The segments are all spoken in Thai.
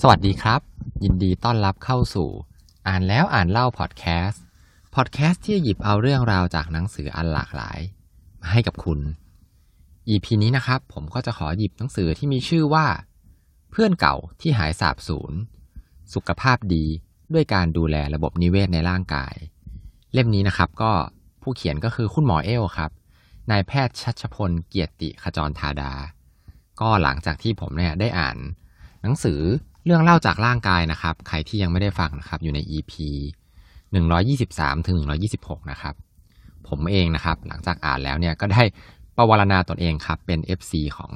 สวัสดีครับ ยินดีต้อนรับเข้าสู่ อ่านแล้วอ่านเล่าพอดแคสต์พอดแคสต์ที่หยิบเอาเรื่องราวจากหนังสืออันหลากหลาย มาให้กับคุณ EP นี้นะครับ ผมก็จะขอหยิบหนังสือที่มีชื่อว่า เพื่อนเก่าที่หายสาบสูญสุขภาพดีด้วยการดูแลระบบนิเวศในร่างกาย เล่มนี้นะครับก็ผู้เขียนก็คือคุณหมอเอลครับนายแพทย์ชัชพลเกียรติขจรธาดา ก็หลังจากที่ผมเนี่ยได้อ่าน หนังสือ เรื่องเล่าจากร่างกายนะครับ ใครที่ยังไม่ได้ฟังนะครับ อยู่ใน EP 123 ถึง 126 นะครับ ผมเองนะครับ หลังจากอ่านแล้วเนี่ยก็ได้ประวรณาตนเองครับ เป็น FC ของ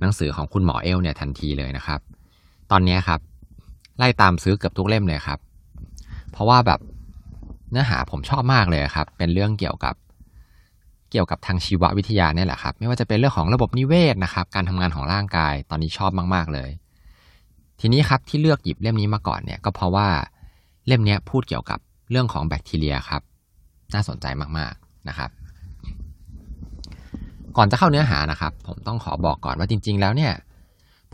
หนังสือของคุณหมอเอลเนี่ยทันทีเลยนะครับ ตอนนี้ครับ ไล่ตามซื้อเกือบทุกเล่มเลยครับ เพราะว่าแบบเนื้อหาผมชอบมากเลยครับ เป็นเรื่องเกี่ยวกับเกี่ยวกับทางชีววิทยาเนี่ยแหละครับ ไม่ว่าจะเป็นเรื่องของระบบนิเวศนะครับ การทำงานของร่างกายตอนนี้ชอบมาก ๆ เลย ทีนี้ครับที่เลือกหยิบเล่มนี้มาก่อนเนี่ยก็เพราะว่าเล่มนี้พูดเกี่ยวกับเรื่องของแบคทีเรียครับ น่าสนใจมากๆนะครับ ก่อนจะเข้าเนื้อหานะครับ ผมต้องขอบอกก่อนว่าจริง ๆ แล้วเนี่ย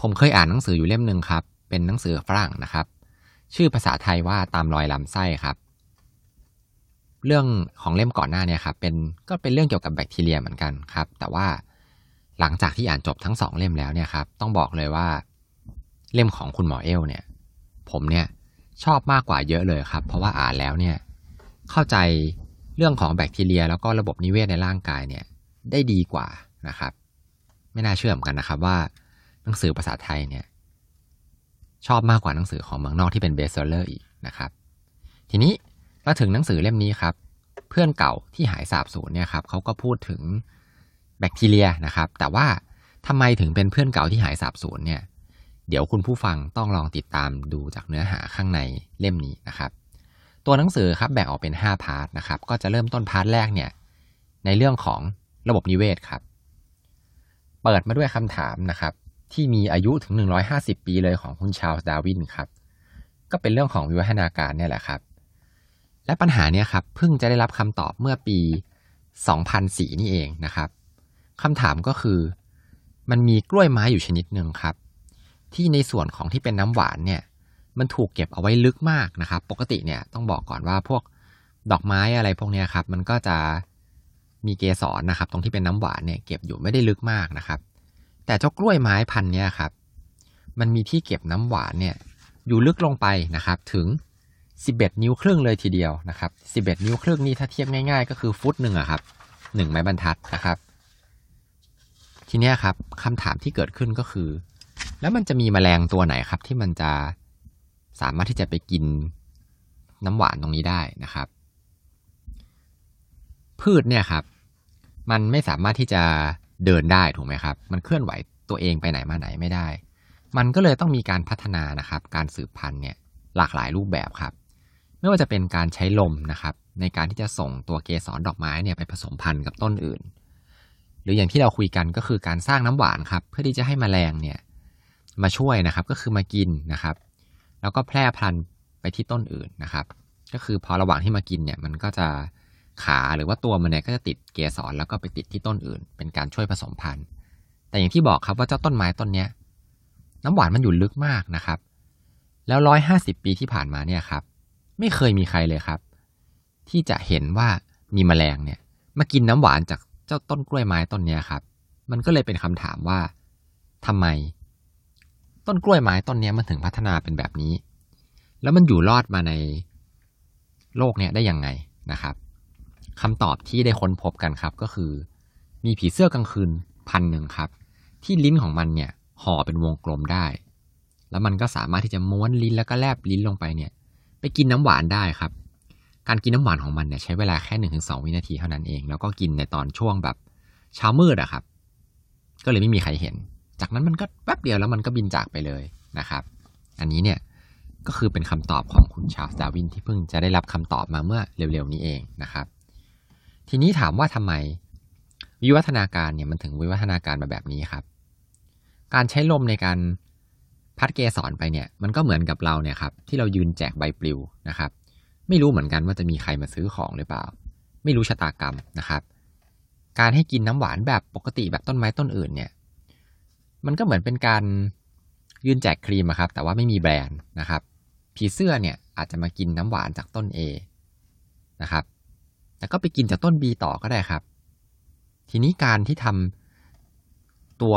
ผมเคยอ่านหนังสืออยู่เล่มหนึ่งครับ เป็นหนังสือฝรั่งนะครับ ชื่อภาษาไทยว่าตามรอยลำไส้ครับ เรื่องของเล่มก่อนหน้าเนี่ยครับ เป็นก็เป็นเรื่องเกี่ยวกับแบคทีเรียเหมือนกันครับ แต่ว่าหลังจากที่อ่านจบทั้งสองเล่มแล้วเนี่ยครับ ต้องบอกเลยว่า เล่มของคุณหมอเอลเนี่ย ผมเนี่ยชอบมากกว่าเยอะเลยครับ เพราะว่าอ่านแล้วเนี่ย เข้าใจเรื่องของแบคทีเรีย แล้วก็ระบบนิเวศในร่างกายเนี่ย ได้ดีกว่านะครับ ไม่น่าเชื่อเหมือนกันนะครับว่า หนังสือภาษาไทยเนี่ย ชอบมากกว่าหนังสือของเมืองนอกที่เป็น best seller อีกนะครับ ทีนี้มาถึงหนังสือเล่มนี้ครับ เพื่อนเก่าที่หายสาบสูญเนี่ยครับเขาก็พูดถึงแบคทีเรียนะครับ แต่ว่าทำไมถึงเป็นเพื่อนเก่าที่หายสาบสูญเนี่ย เดี๋ยวคุณผู้ฟังต้องลองติดตามดูจากเนื้อหาข้างในเล่มนี้นะครับ ตัวหนังสือครับแบ่งออกเป็น 5 part นะครับ ก็จะเริ่มต้น part แรกเนี่ยในเรื่องของระบบนิเวศครับ เปิดมาด้วยคำถามนะครับ ที่มีอายุถึง 150 ปีเลยของคุณชาลส์ดาวินครับ ก็เป็นเรื่องของวิวัฒนาการเนี่ยแหละครับ และปัญหาเนี่ยครับเพิ่งจะได้รับคำตอบเมื่อปี 2004 นี่เองนะครับคำถามก็คือ มันมีกล้วยไม้อยู่ชนิดหนึ่งครับ ที่ในส่วนของที่เป็นน้ำหวานเนี่ย มันถูกเก็บเอาไว้ลึกมากนะครับ ปกติเนี่ยต้องบอกก่อนว่าพวกดอกไม้อะไรพวกนี้ครับ มันก็จะมีเกสรนะครับ ตรงที่เป็นน้ำหวานเนี่ยเก็บอยู่ไม่ได้ลึกมากนะครับ แต่เจ้ากล้วยไม้พันธุ์เนี่ยครับ มันมีที่เก็บน้ำหวานเนี่ยอยู่ลึกลงไปนะครับ ถึง 11 นิ้วครึ่งเลยทีเดียวนะครับ 11 นิ้วครึ่งนี่ถ้าเทียบง่าย ๆ ก็คือฟุตหนึ่งอะครับหนึ่งไม้บรรทัดนะครับ ทีนี้ครับคำถามที่เกิดขึ้นก็คือ แล้วมันจะมีแมลงตัวไหนครับ ที่มันจะสามารถที่จะไปกินน้ำหวานตรงนี้ได้นะครับ พืชเนี่ยครับ มันไม่สามารถที่จะเดินได้ถูกไหมครับ มันเคลื่อนไหวตัวเองไปไหนมาไหนไม่ได้ มันก็เลยต้องมีการพัฒนานะครับ การสืบพันธุ์เนี่ยหลากหลายรูปแบบครับ ไม่ว่าจะเป็นการใช้ลมนะครับ ในการที่จะส่งตัวเกสรดอกไม้เนี่ยไปผสมพันธุ์กับต้นอื่น หรืออย่างที่เราคุยกันก็คือการสร้างน้ำหวานครับ เพื่อที่จะให้แมลงเนี่ย มาช่วยนะครับ ก็คือมากินนะครับ แล้วก็แพร่พันธุ์ไปที่ต้นอื่นนะครับ ก็คือพอระหว่างที่มากินเนี่ยมันก็จะขาหรือว่าตัวมันเนี่ยก็จะติดเกสรแล้วก็ไปติดที่ต้นอื่น เป็นการช่วยผสมพันธุ์ แต่อย่างที่บอกครับว่าเจ้าต้นไม้ต้นเนี้ยน้ำหวานมันอยู่ลึกมากนะครับ แล้วร้อยห้าสิบปีที่ผ่านมาเนี่ยครับ ไม่เคยมีใครเลยครับ ที่จะเห็นว่ามีแมลงเนี่ยมากินน้ำหวานจากเจ้าต้นกล้วยไม้ต้นเนี้ยครับ มันก็เลยเป็นคำถามว่าทำไม ต้นกล้วยไม้ต้นนี้มันถึงพัฒนาเป็นแบบนี้ แล้วมันอยู่รอดมาในโลกเนี่ยได้ยังไงนะครับคำตอบที่ได้ค้นพบกันครับก็คือ มีผีเสื้อกลางคืนพันหนึ่งครับ ที่ลิ้นของมันเนี่ยห่อเป็นวงกลมได้ แล้วมันก็สามารถที่จะม้วนลิ้นแล้วก็แลบลิ้นลงไปเนี่ย ไปกินน้ำหวานได้ครับ การกินน้ำหวานของมันเนี่ยใช้เวลาแค่หนึ่งถึงสองวินาทีเท่านั้นเอง แล้วก็กินในตอนช่วงแบบเช้ามืดอะครับ ก็เลยไม่มีใครเห็น จากนั้นมันก็แป๊บเดียวแล้วมันก็บินจากไปเลยนะครับ อันนี้เนี่ยก็คือเป็นคำตอบของคุณชาร์ลส์ดาร์วินที่เพิ่งจะได้รับคำตอบมาเมื่อเร็วๆนี้เองนะครับ ทีนี้ถามว่าทำไมวิวัฒนาการเนี่ยมันถึงวิวัฒนาการมาแบบนี้ครับ การใช้ลมในการพัดเกสรไปเนี่ยมันก็เหมือนกับเราเนี่ยครับที่เรายืนแจกใบปลิวนะครับ ไม่รู้เหมือนกันว่าจะมีใครมาซื้อของหรือเปล่า ไม่รู้ชะตากรรมนะครับ การให้กินน้ำหวานแบบปกติแบบต้นไม้ต้นอื่นเนี่ย มันก็เหมือนเป็นการยื่นแจกครีมครับ แต่ว่าไม่มีแบรนด์นะครับ ผีเสื้อเนี่ยอาจจะมากินน้ำหวานจากต้น A นะครับ แต่ก็ไปกินจากต้น B ต่อก็ได้ครับ ทีนี้การที่ทำตัว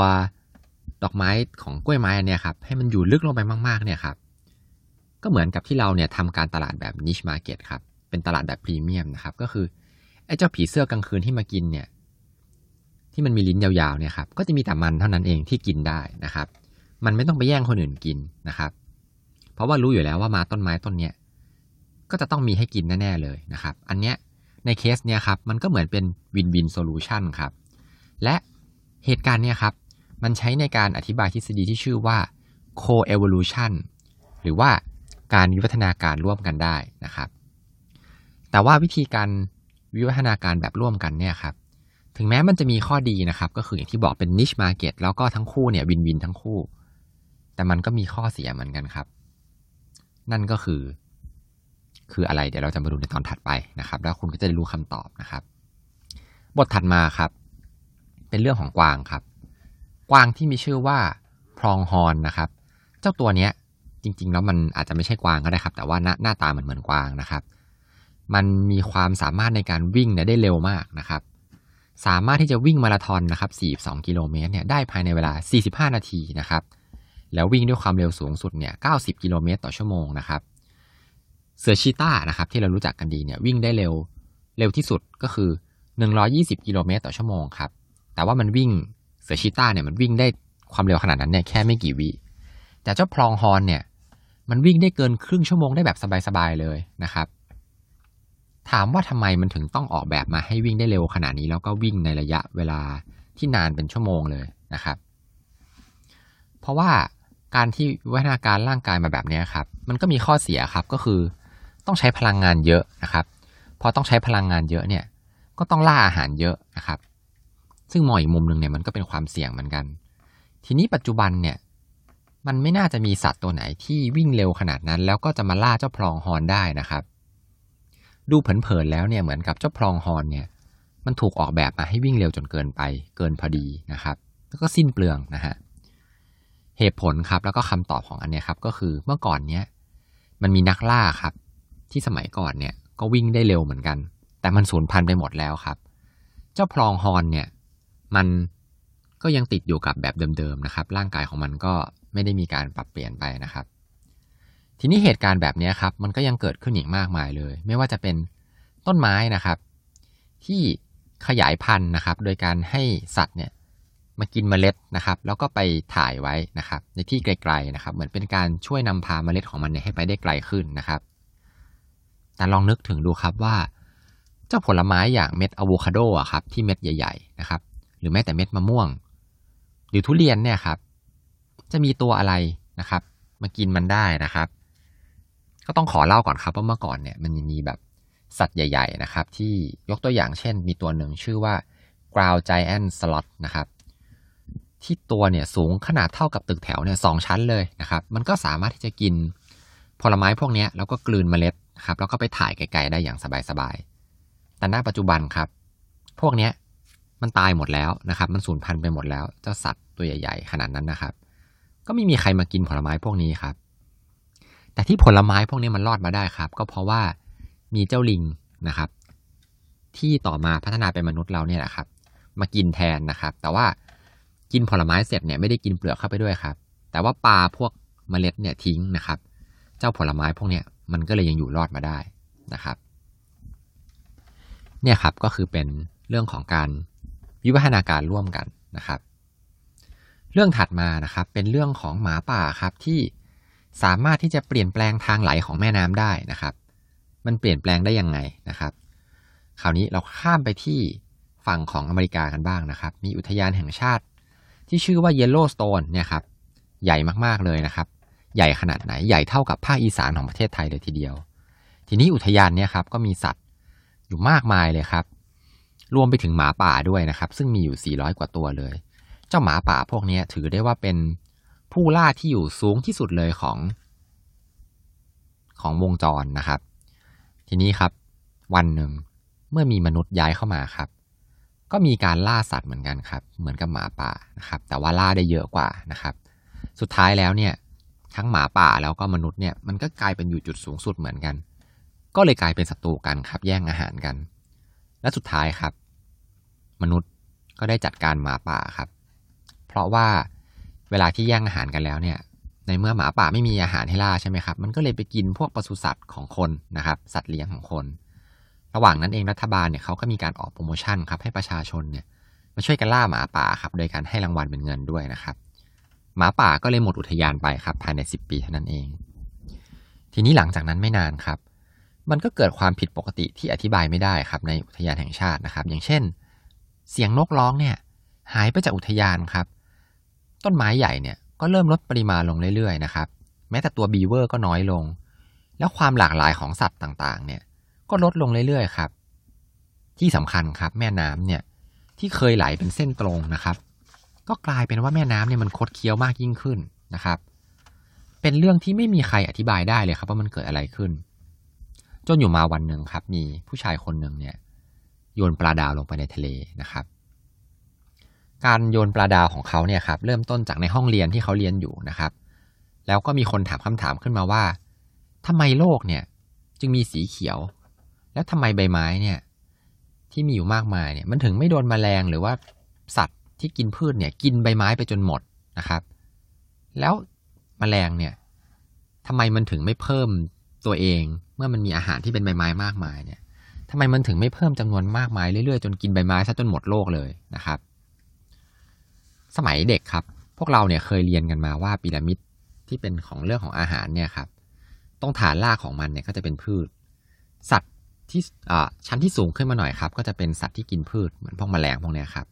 ดอกไม้ของกล้วยไม้อันเนี้ยครับ ให้มันอยู่ลึกลงไปมากๆเนี่ยครับ ก็เหมือนกับที่เราเนี่ยทำการตลาดแบบ niche market ครับ เป็นตลาดแบบพรีเมียมนะครับ ก็คือไอ้เจ้าผีเสื้อกลางคืนที่มากินเนี่ย ที่มันมีลิ้นยาวๆเนี่ยครับก็จะมีแต่มันเท่านั้นเองที่กินได้นะครับ มันไม่ต้องไปแย่งคนอื่นกินนะครับ เพราะว่ารู้อยู่แล้วว่ามาต้นไม้ต้นเนี้ยก็จะต้องมีให้กินแน่ๆเลยนะครับ อันเนี้ยในเคสเนี่ยครับมันก็เหมือนเป็น win-win solution ครับ และเหตุการณ์เนี่ยครับมันใช้ในการอธิบายทฤษฎีที่ชื่อว่า co-evolution หรือว่าการวิวัฒนาการร่วมกันได้นะครับ แต่ว่าวิธีการวิวัฒนาการแบบร่วมกันเนี่ยครับ ถึงแม้มันจะมีข้อดีนะครับ ก็คืออย่างที่บอกเป็น niche market แล้วก็ทั้งคู่เนี่ยวินวินทั้งคู่ แต่มันก็มีข้อเสียเหมือนกันครับ นั่นก็คือ คืออะไรเดี๋ยวเราจะมาดูในตอนถัดไปนะครับ แล้วคุณก็จะได้รู้คำตอบนะครับ บทถัดมาครับ เป็นเรื่องของกวางครับ กวางที่มีชื่อว่าพรองฮอนนะครับ เจ้าตัวเนี้ยจริง ๆ แล้วมันอาจจะไม่ใช่กวางก็ได้ครับ แต่ว่าหน้าหน้าตาเหมือนเหมือนกวางนะครับ มันมีความสามารถในการวิ่งเนี่ยได้เร็วมากนะครับ สามารถที่จะวิ่งมาราธอนนะครับ 42 กิโลเมตรเนี่ยได้ภายในเวลา 45 นาทีนะครับ แล้ววิ่งด้วยความเร็วสูงสุดเนี่ย 90 กิโลเมตรต่อชั่วโมงนะครับ เสือชีต้านะครับที่เรารู้จักกันดีเนี่ยวิ่งได้เร็วเร็วที่สุดก็คือ 120 กิโลเมตรต่อชั่วโมงครับ แต่ว่ามันวิ่งเสือชีต้าเนี่ยมันวิ่งได้ความเร็วขนาดนั้นเนี่ยแค่ไม่กี่วิแต่เจ้าพลองฮอนเนี่ยมันวิ่งได้เกินครึ่งชั่วโมงได้แบบสบายๆเลยนะครับ ถามว่าทำไมมันถึงต้องออกแบบมาให้วิ่งได้เร็วขนาดนี้ แล้วก็วิ่งในระยะเวลาที่นานเป็นชั่วโมงเลยนะครับ เพราะว่าการที่วัฒนาการร่างกายมาแบบนี้ครับ มันก็มีข้อเสียครับก็คือ ต้องใช้พลังงานเยอะนะครับ พอต้องใช้พลังงานเยอะเนี่ย ก็ต้องล่าอาหารเยอะนะครับ ซึ่งมองอีกมุมหนึ่งเนี่ยมันก็เป็นความเสี่ยงเหมือนกัน ทีนี้ปัจจุบันเนี่ยมันไม่น่าจะมีสัตว์ตัวไหนที่วิ่งเร็วขนาดนั้น แล้วก็จะมาล่าเจ้าพลองฮอนได้นะครับ ดูเผินๆแล้วเนี่ยเหมือนกับเจ้าพลองฮอนเนี่ย มันถูกออกแบบมาให้วิ่งเร็วจนเกินไป เกินพอดีนะครับ แล้วก็สิ้นเปลืองนะฮะเหตุผลครับแล้วก็คำตอบของอันเนี้ยครับ ก็คือเมื่อก่อนเนี้ยมันมีนักล่าครับ ที่สมัยก่อนเนี่ยก็วิ่งได้เร็วเหมือนกัน แต่มันสูญพันธุ์ไปหมดแล้วครับ เจ้าพลองฮอนเนี่ย มันก็ยังติดอยู่กับแบบเดิมๆนะครับ ร่างกายของมันก็ไม่ได้มีการปรับเปลี่ยนไปนะครับ ทีนี้เหตุการณ์แบบนี้ครับ มันก็ยังเกิดขึ้นอีกมากมายเลย ไม่ว่าจะเป็นต้นไม้นะครับ ที่ขยายพันธุ์นะครับ โดยการให้สัตว์เนี่ยมากินเมล็ดนะครับ แล้วก็ไปถ่ายไว้นะครับ ในที่ไกลๆนะครับ เหมือนเป็นการช่วยนำพาเมล็ดของมันเนี่ยให้ไปได้ไกลขึ้นนะครับ แต่ลองนึกถึงดูครับว่า เจ้าผลไม้อย่างเม็ดอะโวคาโดอะครับ ที่เม็ดใหญ่ ๆ นะครับ หรือแม้แต่เม็ดมะม่วง หรือทุเรียนเนี่ยครับ จะมีตัวอะไรนะครับ มากินมันได้นะครับ ก็ต้องขอเล่าก่อนครับว่าเมื่อก่อนเนี่ยมันมีแบบสัตว์ใหญ่ ๆ นะครับ ที่ยกตัวอย่างเช่น มีตัวหนึ่งชื่อว่า ground giant slot นะครับ ที่ตัวเนี่ยสูงขนาดเท่ากับตึกแถวเนี่ยสองชั้นเลยนะครับ มันก็สามารถที่จะกินผลไม้พวกนี้แล้วก็กลืนเมล็ดครับแล้วก็ไปถ่ายไกลๆได้อย่างสบายๆ แต่ณปัจจุบันครับ พวกนี้มันตายหมดแล้วนะครับ มันสูญพันธุ์ไปหมดแล้วเจ้าสัตว์ตัวใหญ่ ๆ ขนาดนั้นนะครับ ก็ไม่มีใครมากินผลไม้พวกนี้ครับ แต่ที่ผลไม้พวกนี้มันรอดมาได้ครับ ก็เพราะว่ามีเจ้าลิงนะครับ ที่ต่อมาพัฒนาเป็นมนุษย์เราเนี่ยแหละครับ มากินแทนนะครับ แต่ว่ากินผลไม้เสร็จเนี่ยไม่ได้กินเปลือกเข้าไปด้วยครับ แต่ว่าปลาพวกเมล็ดเนี่ยทิ้งนะครับ เจ้าผลไม้พวกเนี้ยมันก็เลยยังอยู่รอดมาได้นะครับ เนี่ยครับก็คือเป็นเรื่องของการวิวัฒนาการร่วมกันนะครับ เรื่องถัดมานะครับเป็นเรื่องของหมาป่าครับที่ สามารถที่จะเปลี่ยนแปลงทางไหลของแม่น้ำได้นะครับ มันเปลี่ยนแปลงได้ยังไงนะครับ คราวนี้เราข้ามไปที่ฝั่งของอเมริกากันบ้างนะครับ มีอุทยานแห่งชาติ ที่ชื่อว่าเยลโลสโตนเนี่ยครับ ใหญ่มากๆเลยนะครับ ใหญ่ขนาดไหน ใหญ่เท่ากับภาคอีสานของประเทศไทยเลยทีเดียว ทีนี้อุทยานเนี่ยครับก็มีสัตว์อยู่มากมายเลยครับ รวมไปถึงหมาป่าด้วยนะครับ ซึ่งมีอยู่ 400 กว่าตัวเลย เจ้าหมาป่าพวกนี้ถือได้ว่าเป็น ผู้ล่าที่อยู่สูงที่สุดเลยของของวงจรนะครับ ทีนี้ครับ วันหนึ่งเมื่อมีมนุษย์ย้ายเข้ามาครับ ก็มีการล่าสัตว์เหมือนกันครับ เหมือนกับหมาป่านะครับ แต่ว่าล่าได้เยอะกว่านะครับ สุดท้ายแล้วเนี่ย ทั้งหมาป่าแล้วก็มนุษย์เนี่ยมันก็กลายเป็นอยู่จุดสูงสุดเหมือนกัน ก็เลยกลายเป็นศัตรูกันครับ แย่งอาหารกัน และสุดท้ายครับ มนุษย์ก็ได้จัดการหมาป่าครับ เพราะว่า เวลาที่แย่งอาหารกันแล้วเนี่ย ในเมื่อหมาป่าไม่มีอาหารให้ล่าใช่ไหมครับ มันก็เลยไปกินพวกปศุสัตว์ของคนนะครับ สัตว์เลี้ยงของคน ระหว่างนั้นเองรัฐบาลเนี่ยเขาก็มีการออกโปรโมชั่นครับให้ประชาชนเนี่ยมาช่วยกันล่าหมาป่าครับ โดยการให้รางวัลเป็นเงินด้วยนะครับ หมาป่าก็เลยหมดอุทยานไปครับภายใน 10 ปีเท่านั้นเอง ทีนี้หลังจากนั้นไม่นานครับ มันก็เกิดความผิดปกติที่อธิบายไม่ได้ครับในอุทยานแห่งชาตินะครับ อย่างเช่น เสียงนกร้องเนี่ยหายไปจากอุทยานครับ ต้นไม้ใหญ่เนี่ยก็เริ่มลดปริมาณลงเรื่อยๆนะครับแม้แต่ตัวบีเวอร์ก็น้อยลง แล้วความหลากหลายของสัตว์ต่างๆ เนี่ยก็ลดลงเรื่อยๆครับ ที่สำคัญครับแม่น้ำเนี่ยที่เคยไหลเป็นเส้นตรงนะครับ ก็กลายเป็นว่าแม่น้ำเนี่ยมันคดเคี้ยวมากยิ่งขึ้นนะครับ เป็นเรื่องที่ไม่มีใครอธิบายได้เลยครับ ว่ามันเกิดอะไรขึ้น จนอยู่มาวันหนึ่งครับ มีผู้ชายคนหนึ่งเนี่ยโยนปลาดาวลงไปในทะเลนะครับ การโยนปลาดาวของเขาเนี่ยครับเริ่มต้นจากในห้องเรียนที่เขาเรียนอยู่นะครับ แล้วก็มีคนถามคำถามขึ้นมาว่าทำไมโลกเนี่ยจึงมีสีเขียว แล้วทำไมใบไม้เนี่ยที่มีอยู่มากมายเนี่ยมันถึงไม่โดนแมลงหรือว่าสัตว์ที่กินพืชเนี่ยกินใบไม้ไปจนหมดนะครับ แล้วแมลงเนี่ยทำไมมันถึงไม่เพิ่มตัวเอง เมื่อมันมีอาหารที่เป็นใบไม้มากมายเนี่ยทำไมมันถึงไม่เพิ่มจำนวนมากมายเรื่อยๆจนกินใบไม้ซะจนหมดโลกเลยนะครับ สมัยเด็กครับ พวกเราเนี่ยเคยเรียนกันมาว่าพีระมิดที่เป็นของเรื่องของอาหารเนี่ยครับตรงฐานรากของมันเนี่ยก็จะเป็นพืช สัตว์ที่ชั้นที่สูงขึ้นมาหน่อยครับ ก็จะเป็นสัตว์ที่กินพืชเหมือนพวกแมลงพวกนี้ครับ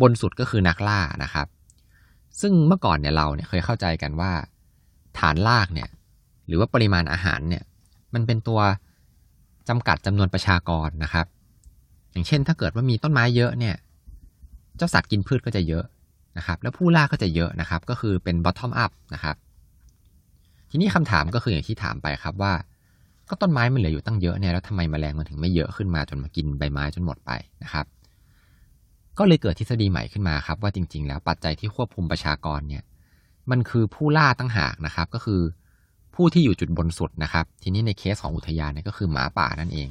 บนสุดก็คือนักล่านะครับ ซึ่งเมื่อก่อนเนี่ยเราเนี่ยเคยเข้าใจกันว่า ฐานรากเนี่ย หรือว่าปริมาณอาหารเนี่ย มันเป็นตัวจำกัดจำนวนประชากรนะครับ อย่างเช่น ถ้าเกิดว่ามีต้นไม้เยอะเนี่ย เจ้าสัตว์กินพืชก็จะเยอะ นะครับแล้วผู้ล่าก็จะเยอะนะครับก็คือเป็น bottom up นะครับทีนี้คำถามก็คืออย่างที่ถามไปครับว่า ก็ต้นไม้มันเหลืออยู่ตั้งเยอะเนี่ยแล้วทำไมแมลงมันถึงไม่เยอะขึ้นมาจนมากินใบไม้จนหมดไปนะครับ ก็เลยเกิดทฤษฎีใหม่ขึ้นมาครับ ว่าจริง ๆ แล้วปัจจัยที่ควบคุมประชากรเนี่ยมันคือผู้ล่าตั้งหากนะครับ ก็คือผู้ที่อยู่จุดบนสุดนะครับ ทีนี้ในเคสของอุทยานเนี่ยก็คือหมาป่านั่นเอง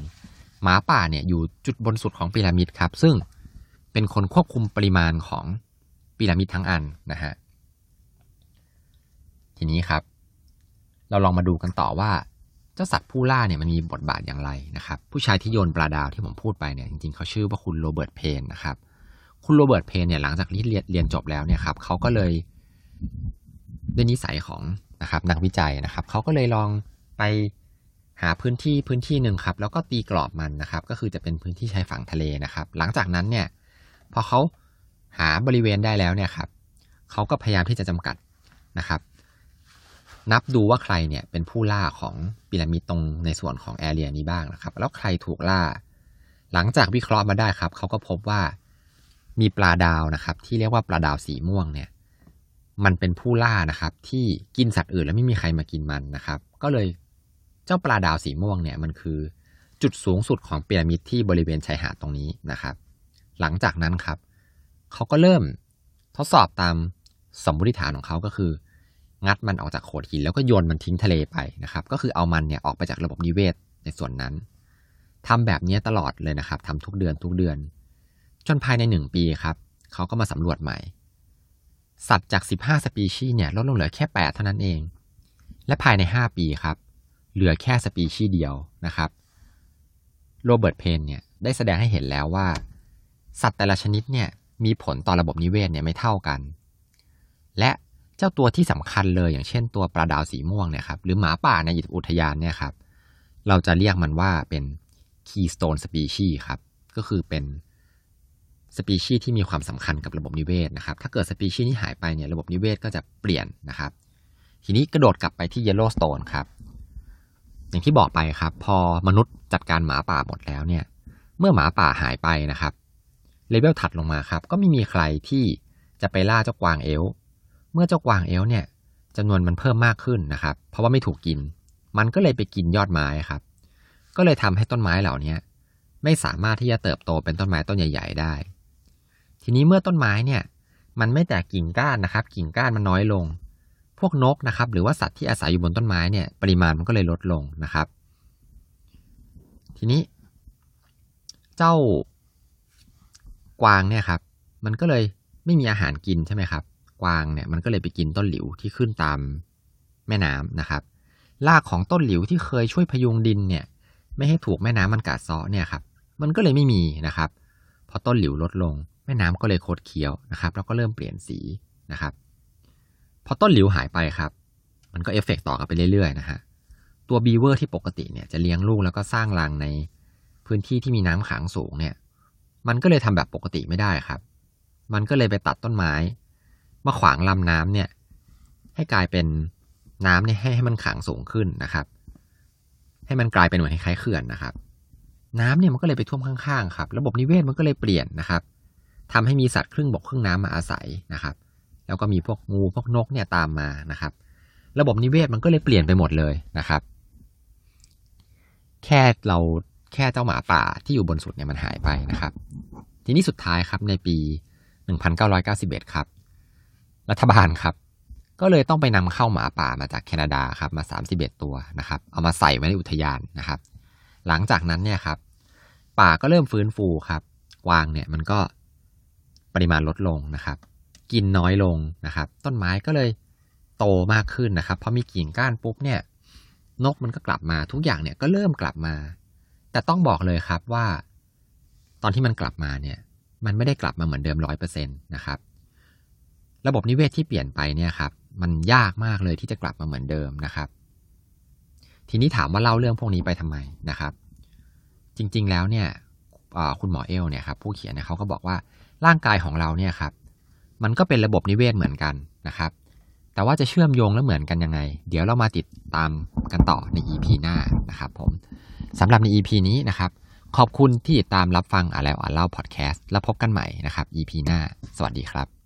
หมาป่าเนี่ยอยู่จุดบนสุดของพีระมิดครับ ซึ่งเป็นคนควบคุมปริมาณของ พีระมิดทั้งอันนะฮะทีนี้ครับ เราลองมาดูกันต่อว่า เจ้าสัตว์ผู้ล่าเนี่ยมันมีบทบาทอย่างไรนะครับ ผู้ชายที่โยนปลาดาวที่ผมพูดไปเนี่ยจริงๆเขาชื่อว่าคุณโรเบิร์ตเพนนะครับ คุณโรเบิร์ตเพนเนี่ยหลังจากที่เรียนเรียนจบแล้วเนี่ยครับเขาก็เลยด้วยนิสัยของนะครับนักวิจัยนะครับเขาก็เลยลองไปหาพื้นที่พื้นที่หนึ่งครับ แล้วก็ตีกรอบมันนะครับ ก็คือจะเป็นพื้นที่ชายฝั่งทะเลนะครับ หลังจากนั้นเนี่ย พอเขา หาบริเวณได้แล้วเนี่ยครับเขาก็พยายามที่จะจำกัดนะครับ นับดูว่าใครเนี่ยเป็นผู้ล่าของพีระมิดตรงในส่วนของแอเรียนี้บ้างนะครับ แล้วใครถูกล่า หลังจากวิเคราะห์มาได้ครับเขาก็พบว่ามีปลาดาวนะครับ ที่เรียกว่าปลาดาวสีม่วงเนี่ย มันเป็นผู้ล่านะครับ ที่กินสัตว์อื่นแล้วไม่มีใครมากินมันนะครับ ก็เลยเจ้าปลาดาวสีม่วงเนี่ยมันคือจุดสูงสุดของพีระมิดที่บริเวณชายหาดตรงนี้นะครับ หลังจากนั้นครับ เขาก็เริ่มทดสอบตามสมมติฐานของเขาก็คือ งัดมันออกจากโขดหิน แล้วก็โยนมันทิ้งทะเลไปนะครับ ก็คือเอามันเนี่ยออกไปจากระบบนิเวศในส่วนนั้นทำแบบนี้ตลอดเลยนะครับทำทุกเดือนทุกเดือน จนภายในหนึ่งปีครับ เขาก็มาสำรวจใหม่ สัตว์จาก 15 สปีชีส์เนี่ยลดลงเหลือแค่ 8 เท่านั้นเอง และภายใน 5 ปีครับ เหลือแค่สปีชีส์เดียวนะครับโรเบิร์ตเพนเนี่ยได้แสดงให้เห็นแล้วว่า สัตว์แต่ละชนิดเนี่ย มีผลต่อระบบนิเวศเนี่ยไม่เท่ากัน และเจ้าตัวที่สำคัญเลยอย่างเช่นตัวปลาดาวสีม่วงเนี่ยครับหรือหมาป่าในอุทยานเนี่ยครับเราจะเรียกมันว่าเป็น keystone species ครับก็คือเป็นสปีชีส์ที่มีความสำคัญกับระบบนิเวศนะครับ ถ้าเกิดสปีชีส์นี้หายไปเนี่ยระบบนิเวศก็จะเปลี่ยนนะครับ ทีนี้กระโดดกลับไปที่ Yellowstone ครับ อย่างที่บอกไปครับ พอมนุษย์จัดการหมาป่าหมดแล้วเนี่ย เมื่อหมาป่าหายไปนะครับ เลเวลถัดลงมาครับ ก็ไม่มีใครที่จะไปล่าเจ้ากวางเอลเมื่อเจ้ากวางเอลเนี่ยจำนวนมันเพิ่มมากขึ้นนะครับ เพราะว่าไม่ถูกกิน มันก็เลยไปกินยอดไม้ครับ ก็เลยทำให้ต้นไม้เหล่านี้ไม่สามารถที่จะเติบโตเป็นต้นไม้ต้นใหญ่ ๆ ได้ ทีนี้เมื่อต้นไม้เนี่ยมันไม่แตกกิ่งก้านนะครับ กิ่งก้านมันน้อยลง พวกนกนะครับ หรือว่าสัตว์ที่อาศัยอยู่บนต้นไม้เนี่ย ปริมาณมันก็เลยลดลงนะครับ ทีนี้ เจ้า กวางเนี่ยครับ มันก็เลยไม่มีอาหารกินใช่ไหมครับ กวางเนี่ยมันก็เลยไปกินต้นหลิวที่ขึ้นตามแม่น้ำนะครับรากของต้นหลิวที่เคยช่วยพยุงดินเนี่ย ไม่ให้ถูกแม่น้ำมันกัดเซาะเนี่ยครับ มันก็เลยไม่มีนะครับพอต้นหลิวลดลง แม่น้ำก็เลยคดเคี้ยวนะครับ แล้วก็เริ่มเปลี่ยนสีนะครับ พอต้นหลิวหายไปครับ มันก็เอฟเฟกต่อกันไปเรื่อยๆนะฮะตัวบีเวอร์ที่ปกติเนี่ยจะเลี้ยงลูกแล้วก็สร้างรังในพื้นที่ที่มีน้ำขังสูงเนี่ย มันก็เลยทำแบบปกติไม่ได้ครับ มันก็เลยไปตัดต้นไม้ มาขวางลำน้ำเนี่ย ให้กลายเป็นน้ำเนี่ยให้ให้มันขังสูงขึ้นนะครับ ให้มันกลายเป็นเหมือนคล้ายเขื่อนนะครับ น้ำเนี่ยมันก็เลยไปท่วมข้างๆครับ ระบบนิเวศมันก็เลยเปลี่ยนนะครับทำให้มีสัตว์ครึ่งบกครึ่งน้ำมาอาศัยนะครับ แล้วก็มีพวกงูพวกนกเนี่ยตามมานะครับ ระบบนิเวศมันก็เลยเปลี่ยนไปหมดเลยนะครับ แค่เรา แค่เจ้าหมาป่าที่อยู่บนสุดเนี่ยมันหายไปนะครับ ทีนี้สุดท้ายครับในปี 1991 ครับ รัฐบาลครับ ก็เลยต้องไปนำเข้าหมาป่ามาจากแคนาดาครับมา 31 ตัวนะครับ เอามาใส่ไว้ในอุทยานนะครับ หลังจากนั้นเนี่ยครับ ป่าก็เริ่มฟื้นฟูครับกวางเนี่ยมันก็ปริมาณลดลงนะครับ กินน้อยลงนะครับ ต้นไม้ก็เลยโตมากขึ้นนะครับพอมีกิ่งก้านปุ๊บเนี่ย นกมันก็กลับมาทุกอย่างเนี่ยก็เริ่มกลับมา แต่ต้องบอกเลยครับว่า ตอนที่มันกลับมาเนี่ย มันไม่ได้กลับมาเหมือนเดิมร้อยเปอร์เซ็นต์นะครับ ระบบนิเวศที่เปลี่ยนไปเนี่ยครับ มันยากมากเลยที่จะกลับมาเหมือนเดิมนะครับ ทีนี้ถามว่าเล่าเรื่องพวกนี้ไปทำไมนะครับ จริงๆแล้วเนี่ยคุณหมอเอลเนี่ยครับผู้เขียนเนี่ยเขาก็บอกว่าร่างกายของเราเนี่ยครับ มันก็เป็นระบบนิเวศเหมือนกันนะครับ แต่ว่าจะเชื่อมโยงและเหมือนกันยังไง เดี๋ยวเรามาติดตามกันต่อใน EP หน้านะครับผม สำหรับใน EP นี้นะครับ ขอบคุณที่ติดตามรับฟังอ่านแล้วอ่านเล่าพอดแคสต์แล้วพบกันใหม่นะครับ EP หน้า สวัสดีครับ